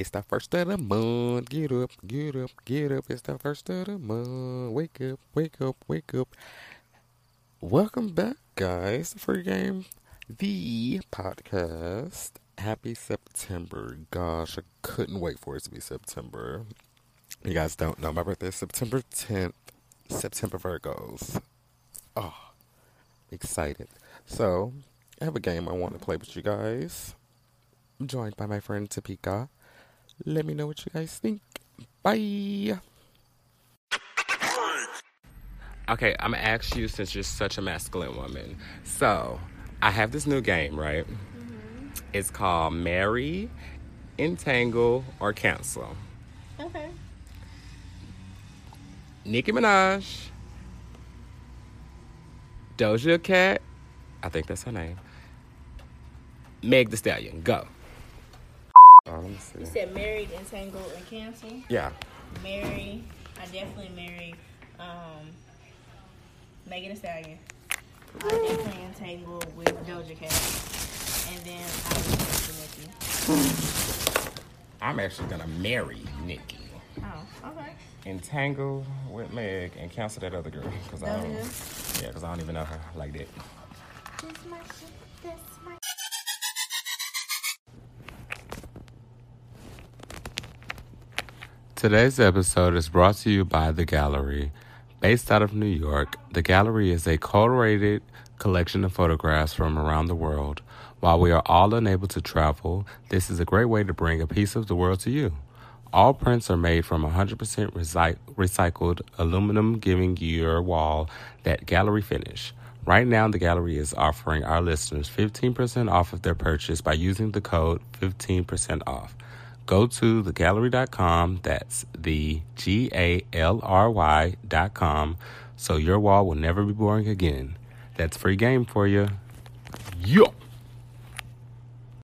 It's the first of the month. Get up, get up, get up. It's the first of the month. Wake up, wake up, wake up. Welcome back, guys. Free game, the podcast. Happy September. Gosh, I couldn't wait for it to be September. You guys don't know my birthday is September 10th. September Virgos. Oh, excited. So, I have a game I want to play with you guys. I'm joined by my friend Topeka. Let me know what you guys think. Bye. Okay, I'm gonna ask you since you're such a masculine woman. So, I have this new game, right? Mm-hmm. It's called Marry, Entangle, or Cancel. Okay. Nicki Minaj, Doja Cat, I think that's her name. Meg Thee Stallion, go. Oh, let me You said married, entangled, and cancel. Yeah. Marry. I definitely marry um, Megan Thee Stallion. I definitely entangled with Doja Cat. And then I would cancel Nicki. I'm actually gonna marry Nicki. Oh, okay. Entangle with Meg and cancel that other girl. Cause I don't, yeah, cause I don't even know her like that. That's my shit. That's my Today's episode is brought to you by The Gallery. Based out of New York, The Gallery is a curated collection of photographs from around the world. While we are all unable to travel, this is a great way to bring a piece of the world to you. All prints are made from 100% recy- recycled aluminum, giving you your wall that gallery finish. Right now, the gallery is offering our listeners 15% off of their purchase by using the code 15% off. Go to thegallery.com, that's the G A L R Y.com, so your wall will never be boring again. That's free game for you. Yo!